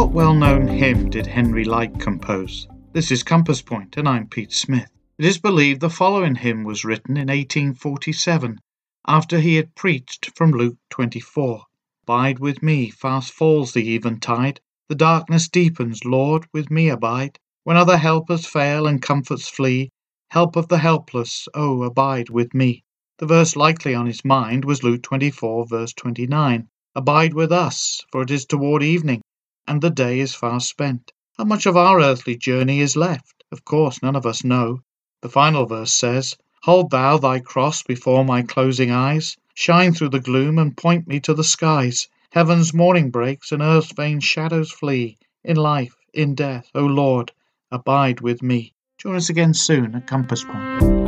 What well known hymn did Henry Lyte compose? This is Compass Point, and I'm Pete Smith. It is believed the following hymn was written in 1847 after he had preached from Luke 24. Abide with me, fast falls the eventide, the darkness deepens, Lord, with me abide. When other helpers fail and comforts flee, help of the helpless, oh, abide with me. The verse likely on his mind was Luke 24, verse 29. Abide with us, for it is toward evening, and the day is fast spent. How much of our earthly journey is left? Of course, none of us know. The final verse says, Hold thou thy cross before my closing eyes, shine through the gloom and point me to the skies. Heaven's morning breaks and earth's vain shadows flee. In life, in death, O Lord, abide with me. Join us again soon at Compass Point.